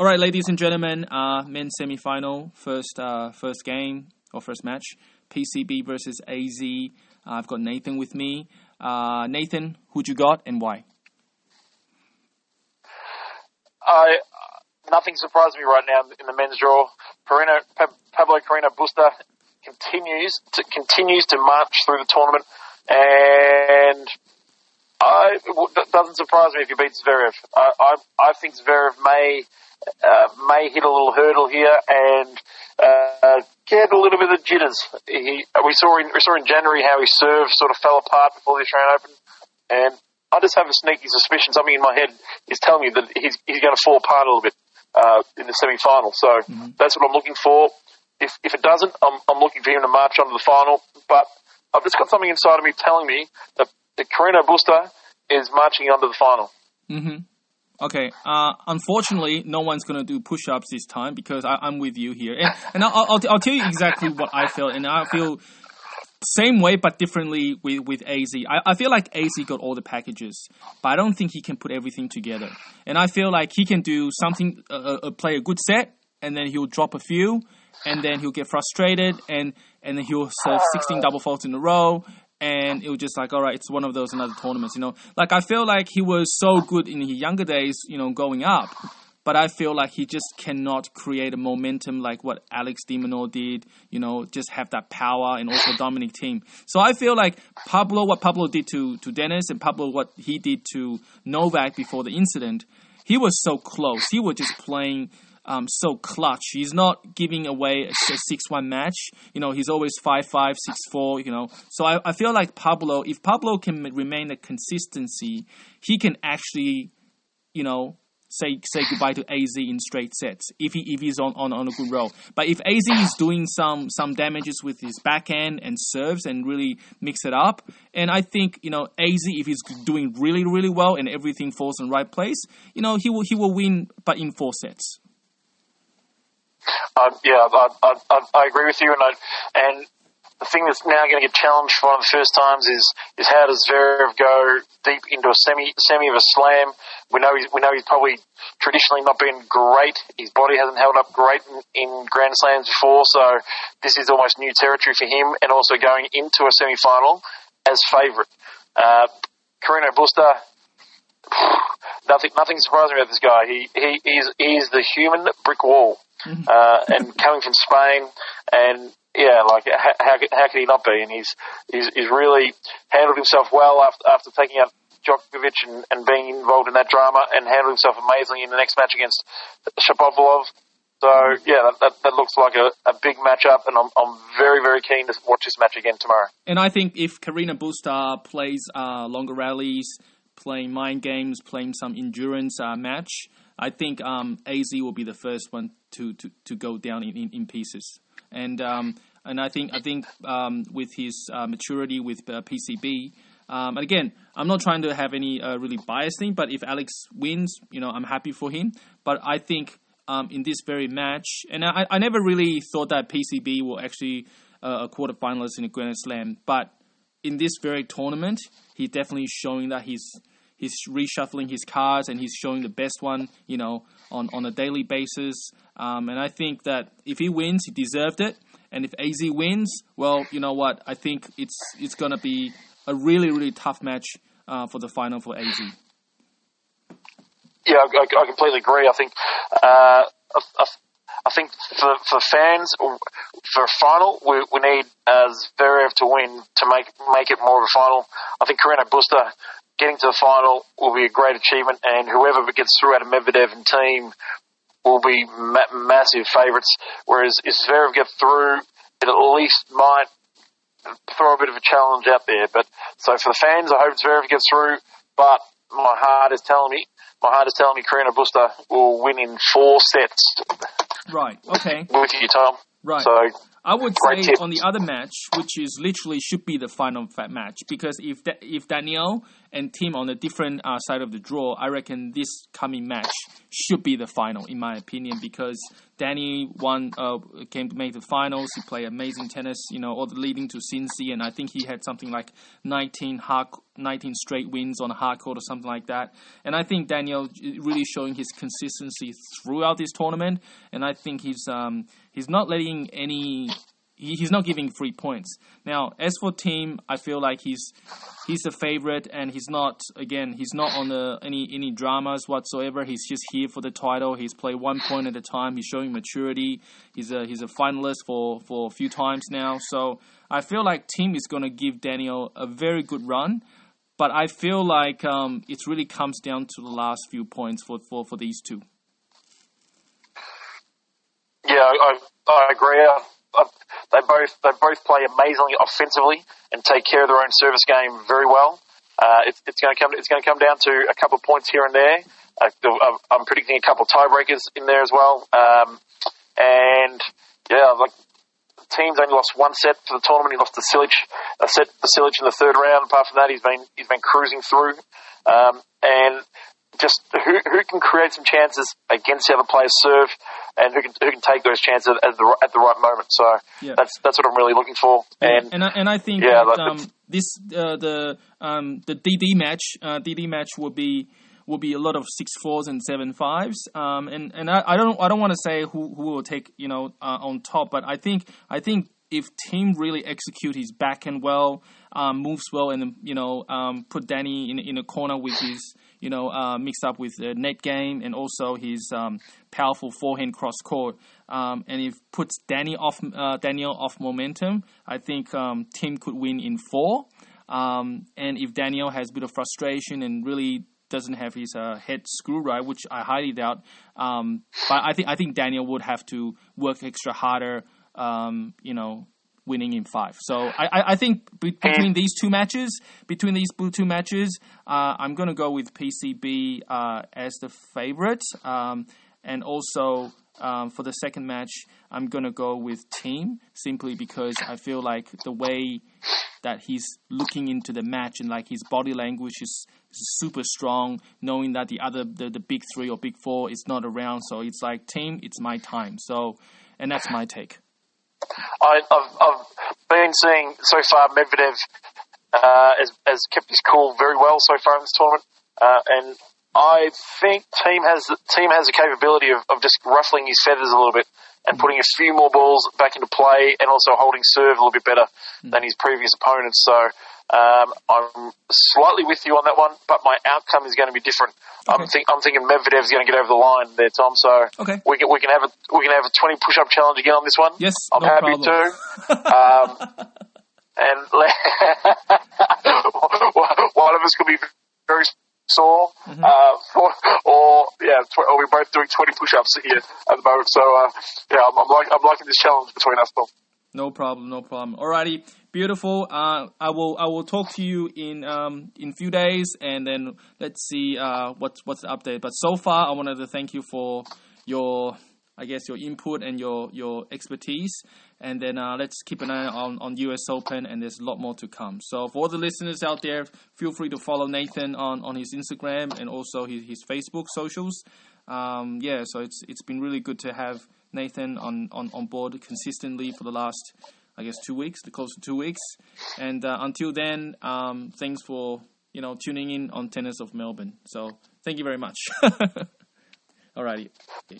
All right, ladies and gentlemen, uh, men's semi-final, first uh, first game or first match, PCB versus AZ. Uh, I've got Nathan with me. Uh, Nathan, who'd you got and why? I nothing surprised me right now in the men's draw. Carreno, Pablo Carreno Busta continues to continues to march through the tournament, and I, it doesn't surprise me if he beats Zverev. I, I, I think Zverev may uh, may hit a little hurdle here and uh, get a little bit of jitters. He, we saw in we saw in January how his serve sort of fell apart before the Australian Open, and I just have a sneaky suspicion. Something in my head is telling me that he's he's going to fall apart a little bit uh, in the semi-final. So mm-hmm. that's what I'm looking for. If if it doesn't, I'm I'm looking for him to march on to the final. But I've just got something inside of me telling me that, that Carreno Busta is marching on to the final. Mm-hmm. Okay. Uh, unfortunately, no one's gonna do push-ups this time because I, am with you here, and, and I'll, I'll, I'll tell you exactly what I feel, and I feel same way but differently with with AZ. I, I feel like AZ got all the packages, but I don't think he can put everything together. And I feel like he can do something, uh, uh, uh play a good set, and then he'll drop a few, and then he'll get frustrated, and and then he'll serve 16 double faults in a row, and it was just like, all right, it's one of those another tournaments, you know. Like I feel like he was so good in his younger days, you know, going up, but I feel like he just cannot create a momentum like what Alex de did, you know, just have that power and also Dominic Thiem. So I feel like Pablo, what Pablo did to to Denis and Pablo what he did to Novak before the incident, he was so close. He was just playing um, so clutch. He's not giving away a, six-one match. You know, he's always five-five, six-four. You know, so I, I feel like Pablo, if Pablo can remain a consistency, he can actually, you know, say say goodbye to AZ in straight sets if he if he's on, on, on a good roll. But if AZ is doing some some damages with his backhand and serves and really mix it up, and I think you know AZ if he's doing really really well and everything falls in the right place, you know he will he will win, but in four sets. Um, yeah, I, I, I, I, agree with you, and I, and the thing that's now going to get challenged for one of the first times is is how does Zverev go deep into a semi semi of a slam? We know he's, we know he's probably traditionally not been great. His body hasn't held up great in, in Grand Slams before, so this is almost new territory for him, and also going into a semi final as favourite. Uh, Carreno Busta, nothing nothing surprising about this guy. He he is he is the human brick wall. Mm-hmm. uh, and coming from Spain, and yeah, like how, how, how could he not be? And he's, he's he's really handled himself well after after taking out Djokovic and, and being involved in that drama, and handled himself amazingly in the next match against Shapovalov. So yeah, that, that, that, looks like a, a big matchup, and I'm, I'm very very keen to watch this match again tomorrow. And I think if Carreno Busta plays uh, longer rallies, playing mind games, playing some endurance uh, match, I think um, AZ will be the first one to, to, to go down in, in, in pieces. And um, and I think I think um, with his uh, maturity with uh, PCB, um, and again, I'm not trying to have any uh, really biased thing, but if Alex wins, you know, I'm happy for him. But I think um, in this very match, and I, I never really thought that PCB will actually uh, a quarterfinalist in a Grand Slam, but in this very tournament, he's definitely showing that he's he's reshuffling his cards and he's showing the best one, you know, on, on a daily basis. Um, and I think that if he wins, he deserved it. And if AZ wins, well, you know what? I think it's it's going to be a really really tough match uh, for the final for AZ. Yeah, I, I completely agree. I think uh, I, I, think for for fans for a final, we, we need uh, Zverev to win to make make it more of a final. I think Carreno Busta getting to the final will be a great achievement, and whoever gets through out of Medvedev and Thiem will be ma- massive favourites. Whereas if Zverev gets through, it at least might throw a bit of a challenge out there. But so for the fans, I hope Zverev gets through. But my heart is telling me, my heart is telling me, Carreno Busta will win in four sets. Right. Okay. With you, Tom. Right. So I would say on the other match, which is literally should be the final fat match, because if da- if Daniel and Tim on a different uh, side of the draw, I reckon this coming match should be the final, in my opinion, because Danny won, uh, came to make the finals. He played amazing tennis, you know, all leading to Cincy, and I think he had something like 19 hard, 19 straight wins on a hard court or something like that. And I think Daniel really showing his consistency throughout this tournament, and I think he's um, he's not letting any he's not giving free points. Now, as for Thiem, I feel like he's he's the favorite, and he's not again he's not on the any any dramas whatsoever. He's just here for the title. He's played one point at a time. He's showing maturity. He's a he's a finalist for for a few times now. So I feel like Thiem is going to give Daniel a very good run. But I feel like um, it really comes down to the last few points for, for, for these two. Yeah, I, I agree. I, they both they both play amazingly offensively and take care of their own service game very well. Uh, it's, it's going to come it's going to come down to a couple of points here and there. Uh, I'm- predicting a couple of tiebreakers in there as well. Um, and yeah, like the Thiem's only lost one set for the tournament. He lost to Cilic, a set to Cilic in the third round. Apart from that, he's been he's been cruising through. Um, and just who who can create some chances against the other players' serve, and who can who can take those chances at the at the right moment. So Yeah. that's that's what I'm really looking for. And and I, and I think Yeah, that um, this uh, the um, the DD match uh, DD match will be will be a lot of six fours and seven fives. Um, and and I, I don't I don't want to say who who will take you know uh, on top, but I think I think if Thiem really execute his back backhand well, um, moves well, and you know um, put Danny in in a corner with his you know uh, mixed up with the net game and also his um, powerful forehand cross court. Um, and if puts Danny off uh, Daniel off momentum, I think um, Tim could win in four. Um, and if Daniel has a bit of frustration and really doesn't have his uh, head screw right, which I highly doubt, um, but I think I think Daniel would have to work extra harder. Um, you know, winning in five. So I, I, think be- between these two matches, between these blue two matches, uh, I'm going to go with PCB uh, as the favorite, um, and also. Um, for the second match, I'm gonna go with Thiem simply because I feel like the way that he's looking into the match and like his body language is super strong, knowing that the other the, the big three or big four is not around. So it's like Thiem, it's my time. So, and that's my take. I, I've, I've been seeing so far Medvedev uh, has, has kept his cool very well so far in this tournament, uh, and I think Thiem has the Thiem has the capability of, of just ruffling his feathers a little bit and putting a few more balls back into play, and also holding serve a little bit better than his previous opponents. So. Um, I'm slightly with you on that one, but my outcome is going to be different. I'm, Okay. think, I'm thinking Medvedev's going to get over the line there, Tom. So Okay. we can we can have a we can have a 20 push-up challenge again on this one. Yes, I'm no happy problem. to. Um, and one of us could be very sore, Mm-hmm. uh, or, or yeah, tw- or we're both doing 20 push-ups here at the moment. So uh, yeah, I'm, I'm, like, I'm liking this challenge between us, Tom. No problem, no problem. Alrighty, beautiful. Uh, I will I will talk to you in um in few days, and then let's see uh what's what's the update. But so far, I wanted to thank you for your I guess your input and your your expertise, and then uh, let's keep an eye on on US Open, and there's a lot more to come. So for all the listeners out there, feel free to follow Nathan on on his Instagram and also his, his Facebook socials. Um, yeah, so it's it's been really good to have Nathan on, on, on board consistently for the last, I guess, two weeks, the close to two weeks. And uh, until then, um, thanks for you know tuning in on Tennis of Melbourne. So thank you very much. Alrighty.